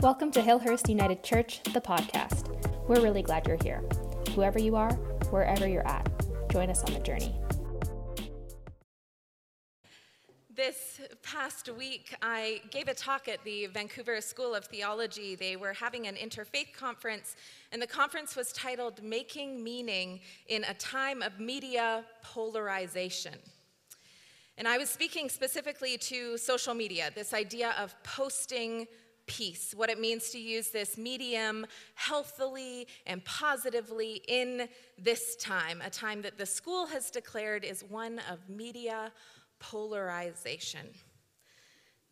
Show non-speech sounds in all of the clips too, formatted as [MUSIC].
Welcome to Hillhurst United Church, the podcast. We're really glad you're here. Whoever you are, wherever you're at, join us on the journey. This past week, I gave a talk at the Vancouver School of Theology. They were having an interfaith conference, and the conference was titled Making Meaning in a Time of Media Polarization. And I was speaking specifically to social media, this idea of posting peace, what it means to use this medium healthily and positively in this time, a time that the school has declared is one of media polarization.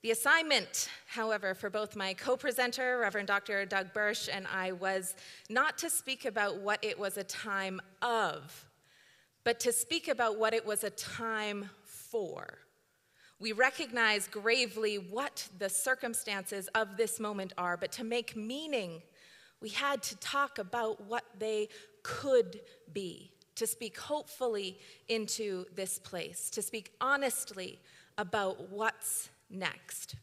The assignment, however, for both my co presenter, Reverend Dr. Doug Burch, and I was not to speak about what it was a time of, but to speak about what it was a time for. We recognize gravely what the circumstances of this moment are, but to make meaning, we had to talk about what they could be, to speak hopefully into this place, to speak honestly about what's next.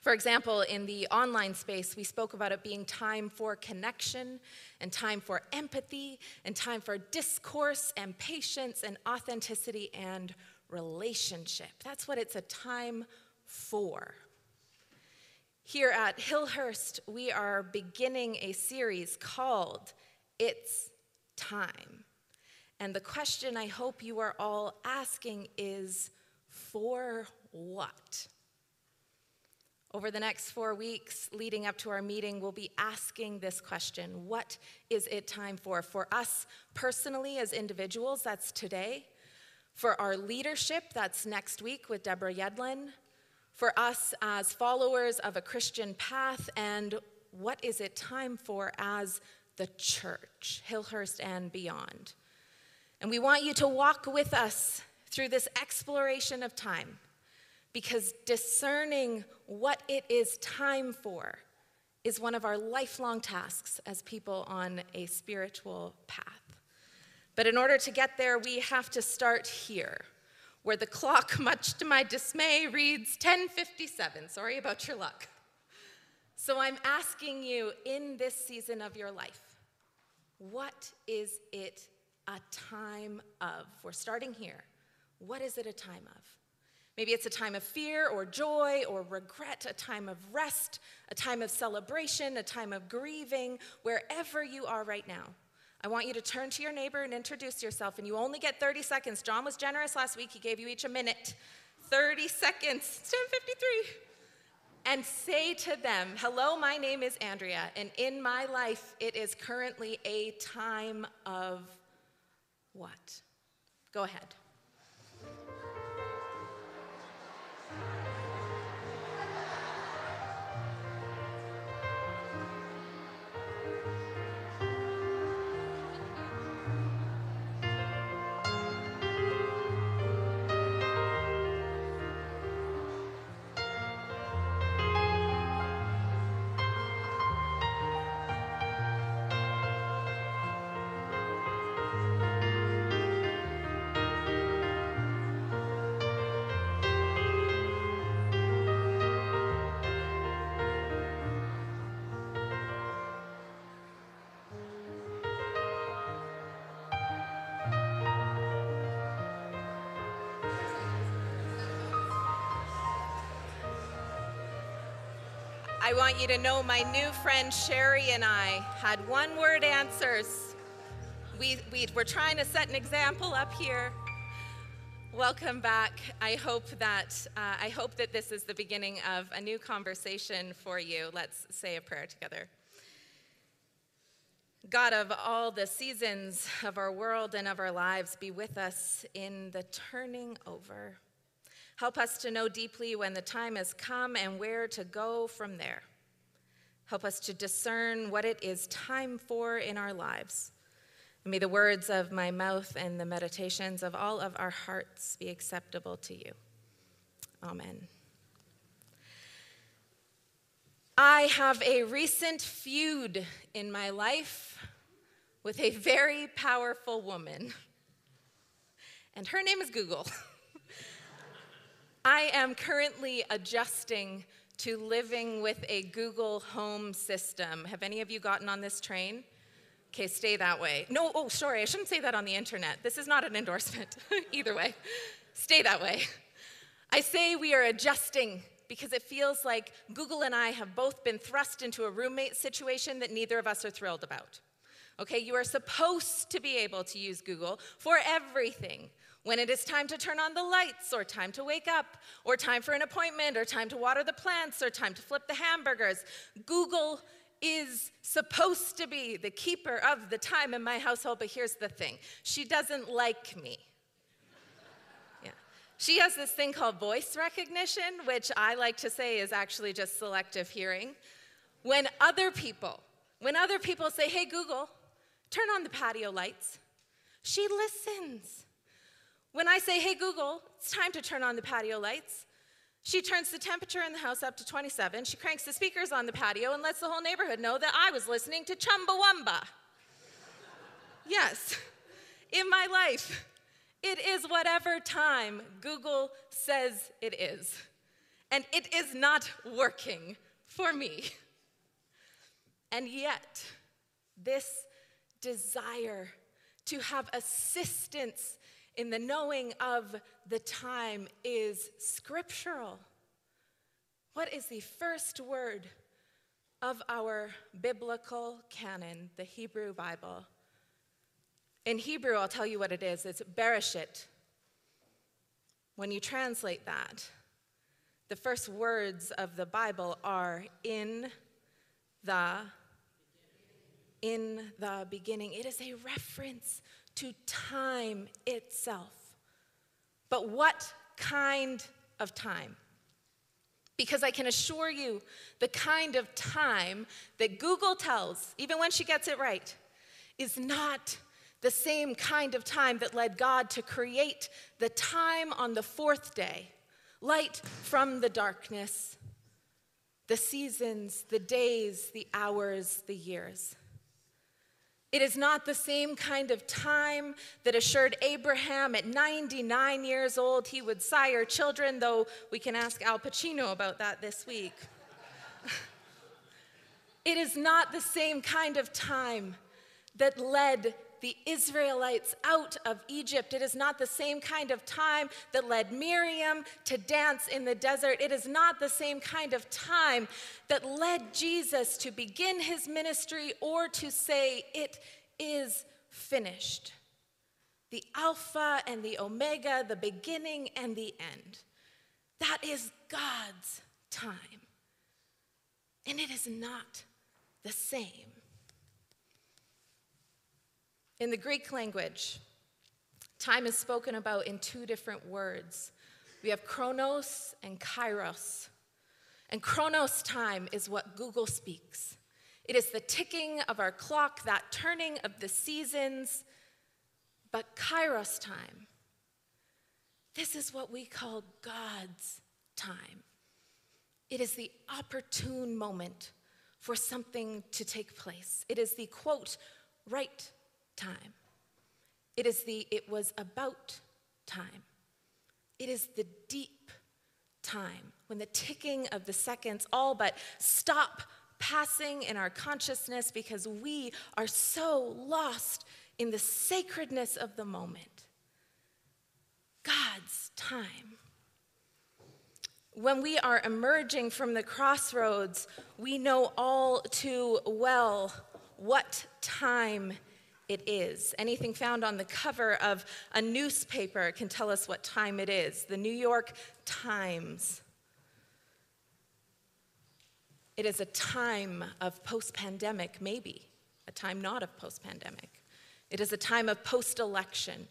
For example, in the online space, we spoke about it being time for connection and time for empathy and time for discourse and patience and authenticity and relationship. That's what it's a time for. Here at Hillhurst, we are beginning a series called It's Time. And the question I hope you are all asking is for what? Over the next four weeks leading up to our meeting, we'll be asking this question What is it time for? For us personally, as individuals, that's today. For our leadership, that's next week with Deborah Yedlin. For us as followers of a Christian path, and what is it time for as the church, Hillhurst and beyond? And we want you to walk with us through this exploration of time because discerning what it is time for is one of our lifelong tasks as people on a spiritual path. But in order to get there, we have to start here, where the clock, [LAUGHS] much to my dismay, reads 1057. Sorry about your luck. So I'm asking you in this season of your life, what is it a time of? We're starting here. What is it a time of? Maybe it's a time of fear or joy or regret, a time of rest, a time of celebration, a time of grieving, wherever you are right now. I want you to turn to your neighbor and introduce yourself, and you only get 30 seconds. John was generous last week, he gave you each a minute. 30 seconds, it's 1053. And say to them, Hello, my name is Andrea, and in my life, it is currently a time of what? Go ahead. I want you to know my new friend Sherry and I had one word answers. We, we, we're trying to set an example up here. Welcome back. I hope that uh, I hope that this is the beginning of a new conversation for you. Let's say a prayer together. God of all the seasons of our world and of our lives, be with us in the turning over. Help us to know deeply when the time has come and where to go from there. Help us to discern what it is time for in our lives. may the words of my mouth and the meditations of all of our hearts be acceptable to you. Amen. I have a recent feud in my life with a very powerful woman, and her name is Google. [LAUGHS] I am currently adjusting to living with a Google Home system. Have any of you gotten on this train? Okay, stay that way. No, oh, sorry, I shouldn't say that on the internet. This is not an endorsement. [LAUGHS] Either way, stay that way. I say we are adjusting because it feels like Google and I have both been thrust into a roommate situation that neither of us are thrilled about. Okay, you are supposed to be able to use Google for everything. When it is time to turn on the lights, or time to wake up, or time for an appointment, or time to water the plants, or time to flip the hamburgers, Google is supposed to be the keeper of the time in my household. But here's the thing she doesn't like me. Yeah. She has this thing called voice recognition, which I like to say is actually just selective hearing. When other people, when other people say, hey, Google, turn on the patio lights, she listens. When I say, hey, Google, it's time to turn on the patio lights, she turns the temperature in the house up to 27. She cranks the speakers on the patio and lets the whole neighborhood know that I was listening to Chumbawamba. [LAUGHS] yes, in my life, it is whatever time Google says it is. And it is not working for me. And yet, this desire to have assistance in the knowing of the time is scriptural. What is the first word of our biblical canon, the Hebrew Bible? In Hebrew, I'll tell you what it is it's Bereshit. When you translate that, the first words of the Bible are in the in the beginning. It is a reference to time itself. But what kind of time? Because I can assure you, the kind of time that Google tells, even when she gets it right, is not the same kind of time that led God to create the time on the fourth day, light from the darkness, the seasons, the days, the hours, the years. It is not the same kind of time that assured Abraham at 99 years old he would sire children, though we can ask Al Pacino about that this week. [LAUGHS] it is not the same kind of time that led the Israelites out of Egypt. It is not the same kind of time that led Miriam to dance in the desert. It is not the same kind of time that led Jesus to begin his ministry or to say, It is finished. The Alpha and the Omega, the beginning and the end. That is God's time. And it is not the same in the Greek language, time is spoken about in two different words. We have chronos and kairos. And chronos time is what Google speaks. It is the ticking of our clock, that turning of the seasons. But kairos time, this is what we call God's time. It is the opportune moment for something to take place. It is the quote, right time. It is the it was about time. It is the deep time when the ticking of the seconds all but stop passing in our consciousness because we are so lost in the sacredness of the moment. God's time. When we are emerging from the crossroads, we know all too well what time it is. Anything found on the cover of a newspaper can tell us what time it is. The New York Times. It is a time of post pandemic, maybe, a time not of post pandemic. It is a time of post election.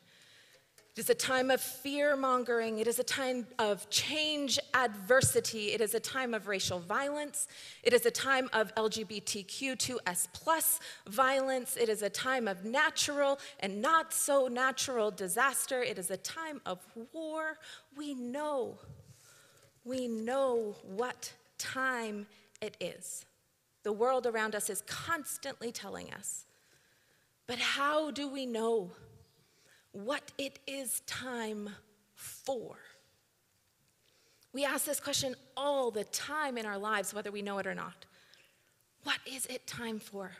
It is a time of fear mongering. It is a time of change adversity. It is a time of racial violence. It is a time of LGBTQ2S plus violence. It is a time of natural and not so natural disaster. It is a time of war. We know, we know what time it is. The world around us is constantly telling us. But how do we know? what it is time for. We ask this question all the time in our lives, whether we know it or not. What is it time for?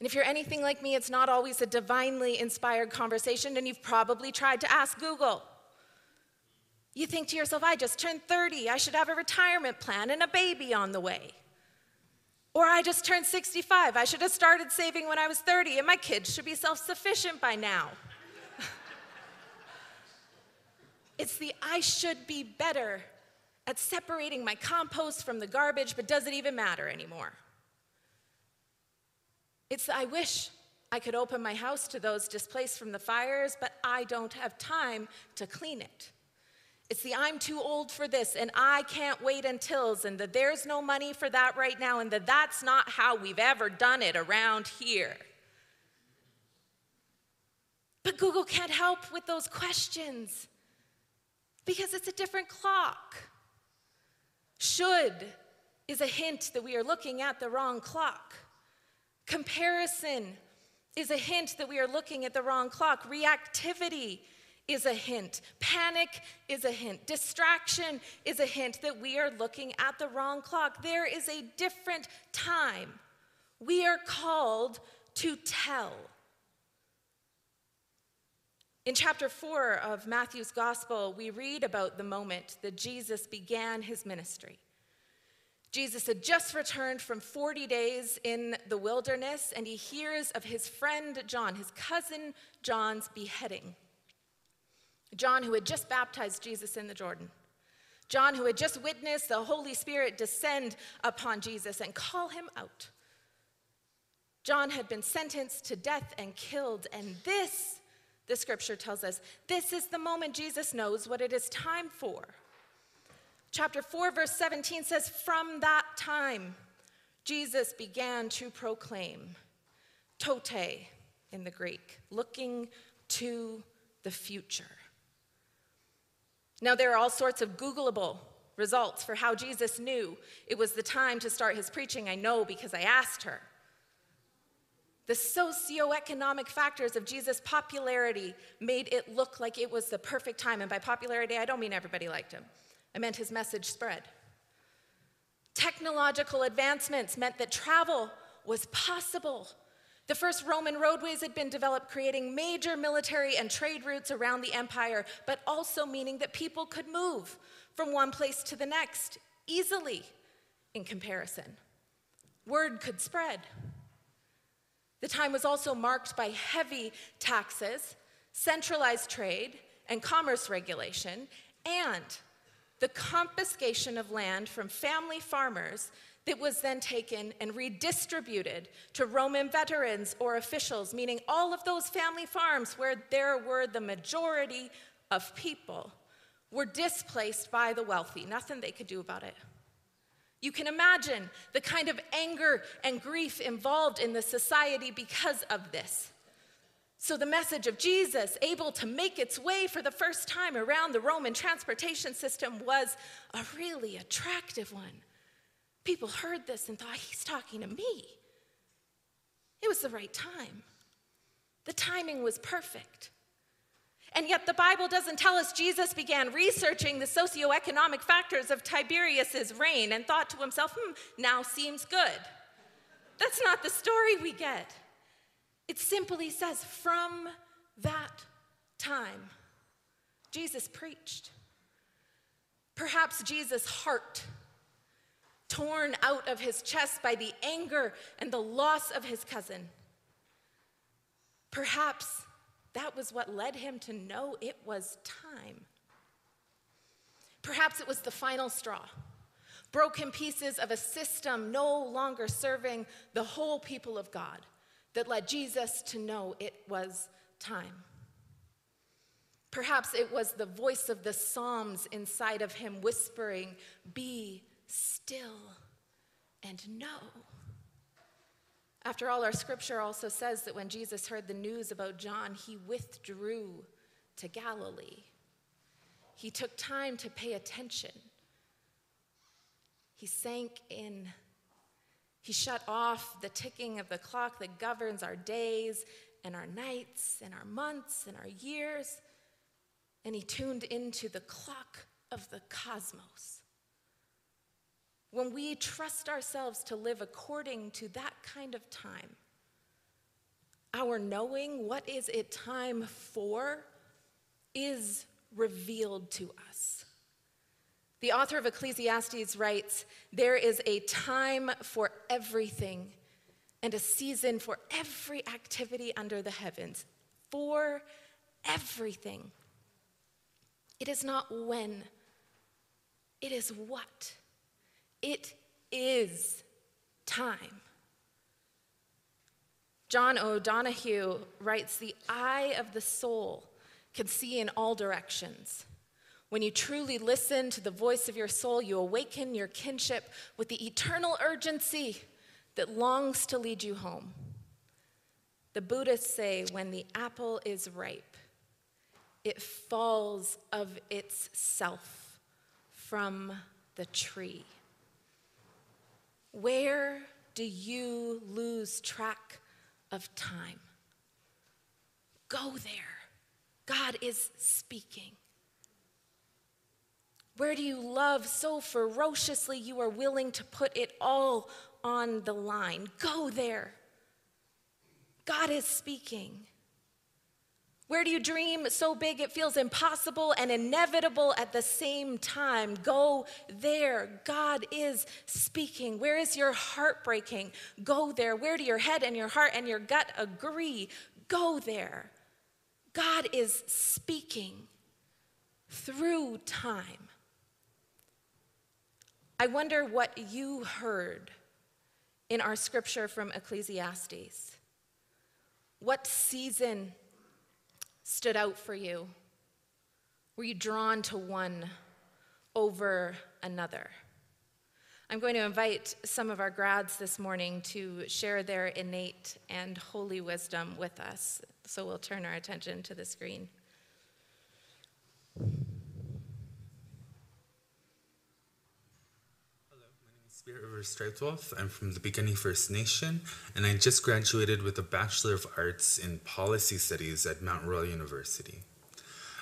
And if you're anything like me, it's not always a divinely inspired conversation, and you've probably tried to ask Google. You think to yourself, I just turned 30, I should have a retirement plan and a baby on the way. Or I just turned 65, I should have started saving when I was 30, and my kids should be self sufficient by now. It's the I should be better at separating my compost from the garbage, but does it even matter anymore? It's I wish I could open my house to those displaced from the fires, but I don't have time to clean it. It's the I'm too old for this and I can't wait until's and the there's no money for that right now and the that's not how we've ever done it around here. But Google can't help with those questions because it's a different clock. Should is a hint that we are looking at the wrong clock. Comparison is a hint that we are looking at the wrong clock. Reactivity is a hint. Panic is a hint. Distraction is a hint that we are looking at the wrong clock. There is a different time. We are called to tell. In chapter 4 of Matthew's gospel, we read about the moment that Jesus began his ministry. Jesus had just returned from 40 days in the wilderness, and he hears of his friend John, his cousin John's beheading. John, who had just baptized Jesus in the Jordan. John, who had just witnessed the Holy Spirit descend upon Jesus and call him out. John had been sentenced to death and killed, and this, the scripture tells us, this is the moment Jesus knows what it is time for. Chapter 4, verse 17 says, From that time, Jesus began to proclaim, tote in the Greek, looking to the future. Now, there are all sorts of Googleable results for how Jesus knew it was the time to start his preaching. I know because I asked her. The socioeconomic factors of Jesus' popularity made it look like it was the perfect time. And by popularity, I don't mean everybody liked him. I meant his message spread. Technological advancements meant that travel was possible. The first Roman roadways had been developed, creating major military and trade routes around the empire, but also meaning that people could move from one place to the next easily in comparison. Word could spread. The time was also marked by heavy taxes, centralized trade, and commerce regulation, and the confiscation of land from family farmers that was then taken and redistributed to Roman veterans or officials, meaning all of those family farms where there were the majority of people were displaced by the wealthy. Nothing they could do about it. You can imagine the kind of anger and grief involved in the society because of this. So, the message of Jesus, able to make its way for the first time around the Roman transportation system, was a really attractive one. People heard this and thought, he's talking to me. It was the right time. The timing was perfect. And yet, the Bible doesn't tell us Jesus began researching the socioeconomic factors of Tiberius's reign and thought to himself, hmm, now seems good. That's not the story we get. It simply says, from that time, Jesus preached. Perhaps Jesus' heart, torn out of his chest by the anger and the loss of his cousin. Perhaps that was what led him to know it was time. Perhaps it was the final straw broken pieces of a system no longer serving the whole people of God that led Jesus to know it was time. Perhaps it was the voice of the Psalms inside of him whispering, Be still and know. After all, our scripture also says that when Jesus heard the news about John, he withdrew to Galilee. He took time to pay attention. He sank in he shut off the ticking of the clock that governs our days and our nights and our months and our years. And he tuned into the clock of the cosmos. When we trust ourselves to live according to that kind of time, our knowing what is it time for is revealed to us. The author of Ecclesiastes writes There is a time for everything and a season for every activity under the heavens, for everything. It is not when, it is what. It is time. John O'Donohue writes The eye of the soul can see in all directions. When you truly listen to the voice of your soul, you awaken your kinship with the eternal urgency that longs to lead you home. The Buddhists say when the apple is ripe, it falls of itself from the tree. Where do you lose track of time? Go there. God is speaking. Where do you love so ferociously you are willing to put it all on the line? Go there. God is speaking. Where do you dream so big it feels impossible and inevitable at the same time? Go there. God is speaking. Where is your heart breaking? Go there. Where do your head and your heart and your gut agree? Go there. God is speaking through time. I wonder what you heard in our scripture from Ecclesiastes. What season stood out for you? Were you drawn to one over another? I'm going to invite some of our grads this morning to share their innate and holy wisdom with us. So we'll turn our attention to the screen. River Striped Wolf. I'm from the Piikani First Nation, and I just graduated with a Bachelor of Arts in Policy Studies at Mount Royal University.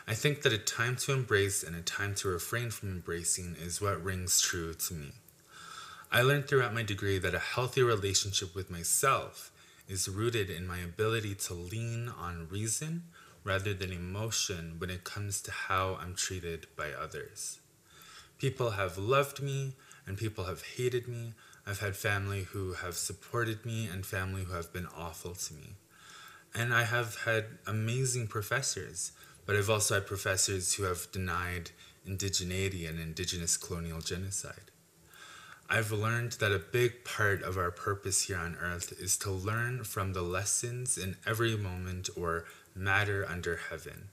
I think that a time to embrace and a time to refrain from embracing is what rings true to me. I learned throughout my degree that a healthy relationship with myself is rooted in my ability to lean on reason rather than emotion when it comes to how I'm treated by others. People have loved me and people have hated me. I've had family who have supported me and family who have been awful to me. And I have had amazing professors, but I've also had professors who have denied indigeneity and indigenous colonial genocide. I've learned that a big part of our purpose here on earth is to learn from the lessons in every moment or matter under heaven.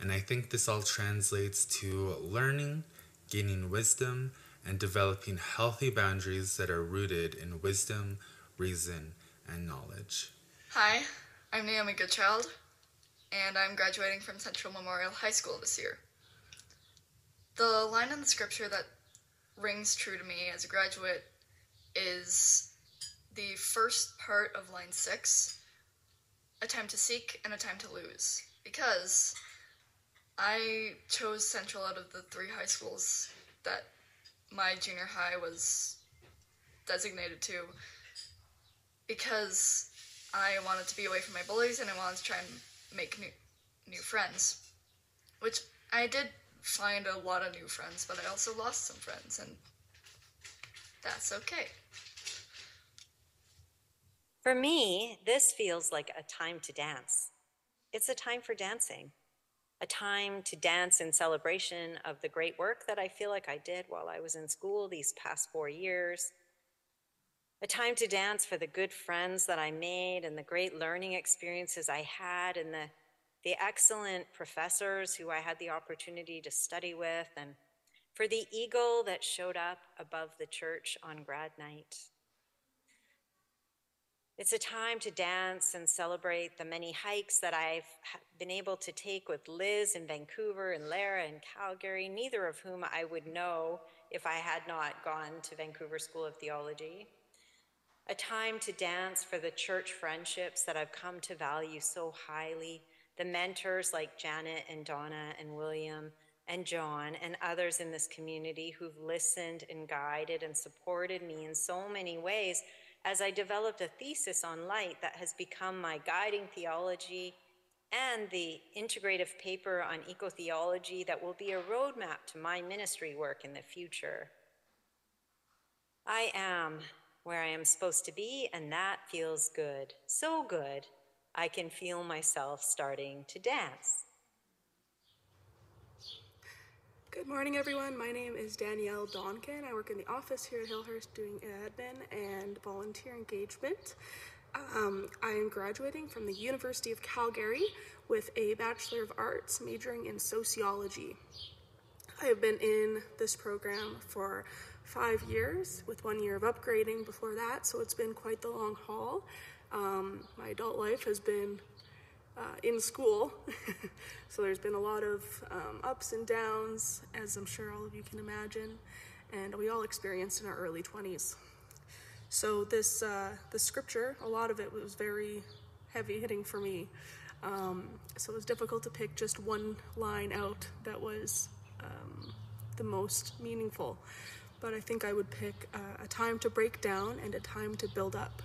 And I think this all translates to learning, gaining wisdom, and developing healthy boundaries that are rooted in wisdom, reason, and knowledge. Hi, I'm Naomi Goodchild, and I'm graduating from Central Memorial High School this year. The line in the scripture that rings true to me as a graduate is the first part of line six a time to seek and a time to lose. Because I chose Central out of the three high schools that my junior high was designated to because I wanted to be away from my bullies and I wanted to try and make new new friends. Which I did find a lot of new friends, but I also lost some friends and that's okay. For me, this feels like a time to dance. It's a time for dancing a time to dance in celebration of the great work that I feel like I did while I was in school these past four years. A time to dance for the good friends that I made and the great learning experiences I had and the, the excellent professors who I had the opportunity to study with and for the eagle that showed up above the church on grad night. It's a time to dance and celebrate the many hikes that I've been able to take with Liz in Vancouver and Lara in Calgary, neither of whom I would know if I had not gone to Vancouver School of Theology. A time to dance for the church friendships that I've come to value so highly, the mentors like Janet and Donna and William, and John and others in this community who've listened and guided and supported me in so many ways as I developed a thesis on light that has become my guiding theology and the integrative paper on ecotheology that will be a roadmap to my ministry work in the future. I am where I am supposed to be, and that feels good. So good, I can feel myself starting to dance. Good morning, everyone. My name is Danielle Donkin. I work in the office here at Hillhurst doing admin and volunteer engagement. Um, I am graduating from the University of Calgary with a Bachelor of Arts majoring in sociology. I have been in this program for five years with one year of upgrading before that, so it's been quite the long haul. Um, my adult life has been uh, in school, [LAUGHS] so there's been a lot of um, ups and downs, as I'm sure all of you can imagine, and we all experienced in our early 20s. So this uh, the scripture, a lot of it was very heavy hitting for me. Um, so it was difficult to pick just one line out that was um, the most meaningful. But I think I would pick uh, a time to break down and a time to build up.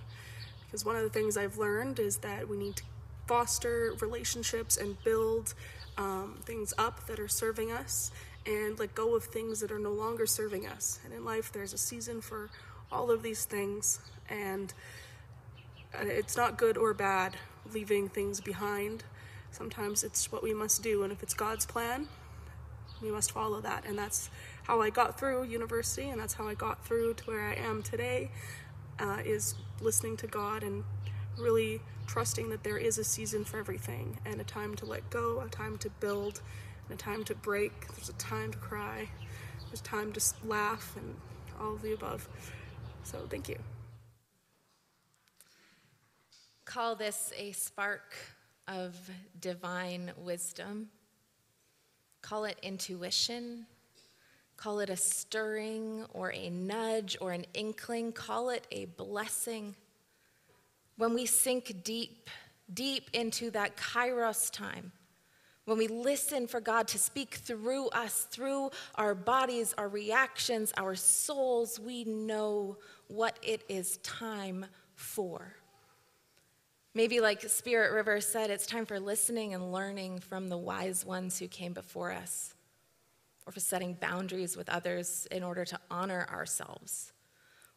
Because one of the things I've learned is that we need to foster relationships and build um, things up that are serving us and let go of things that are no longer serving us. And in life, there's a season for all of these things, and uh, it's not good or bad leaving things behind. Sometimes it's what we must do, and if it's God's plan, we must follow that. And that's how I got through university, and that's how I got through to where I am today. Uh, is listening to God and really trusting that there is a season for everything, and a time to let go, a time to build, and a time to break. There's a time to cry. There's time to laugh, and all of the above. So thank you. Call this a spark of divine wisdom. Call it intuition. Call it a stirring or a nudge or an inkling. Call it a blessing. When we sink deep, deep into that kairos time, when we listen for God to speak through us, through our bodies, our reactions, our souls, we know what it is time for. Maybe, like Spirit River said, it's time for listening and learning from the wise ones who came before us, or for setting boundaries with others in order to honor ourselves.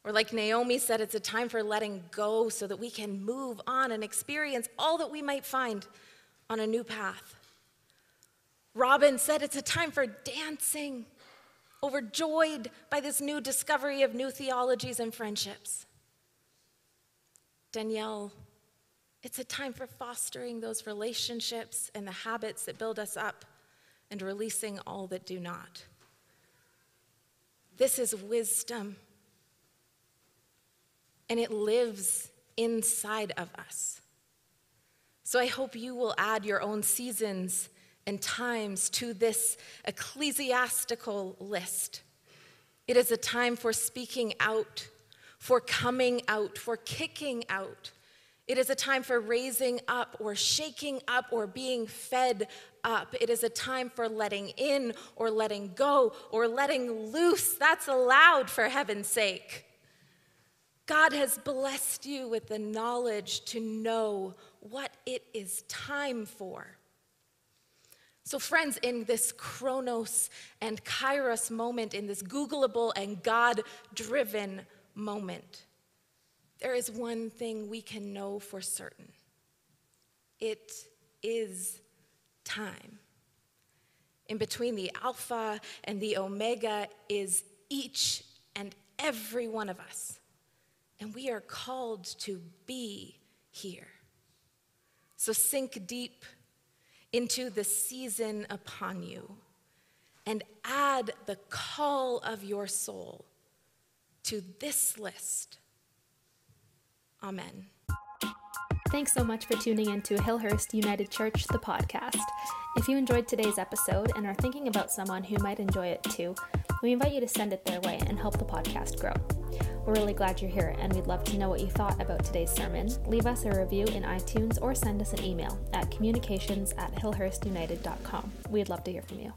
Or, like Naomi said, it's a time for letting go so that we can move on and experience all that we might find on a new path. Robin said it's a time for dancing, overjoyed by this new discovery of new theologies and friendships. Danielle, it's a time for fostering those relationships and the habits that build us up and releasing all that do not. This is wisdom, and it lives inside of us. So I hope you will add your own seasons and times to this ecclesiastical list. It is a time for speaking out, for coming out, for kicking out. It is a time for raising up or shaking up or being fed up. It is a time for letting in or letting go or letting loose. That's allowed for heaven's sake. God has blessed you with the knowledge to know what it is time for. So, friends, in this chronos and kairos moment, in this Googleable and God driven moment, there is one thing we can know for certain it is time. In between the Alpha and the Omega is each and every one of us. And we are called to be here. So sink deep into the season upon you and add the call of your soul to this list. Amen. Thanks so much for tuning in to Hillhurst United Church, the podcast. If you enjoyed today's episode and are thinking about someone who might enjoy it too, we invite you to send it their way and help the podcast grow. We're really glad you're here, and we'd love to know what you thought about today's sermon. Leave us a review in iTunes or send us an email at communications at hillhurstunited.com. We'd love to hear from you.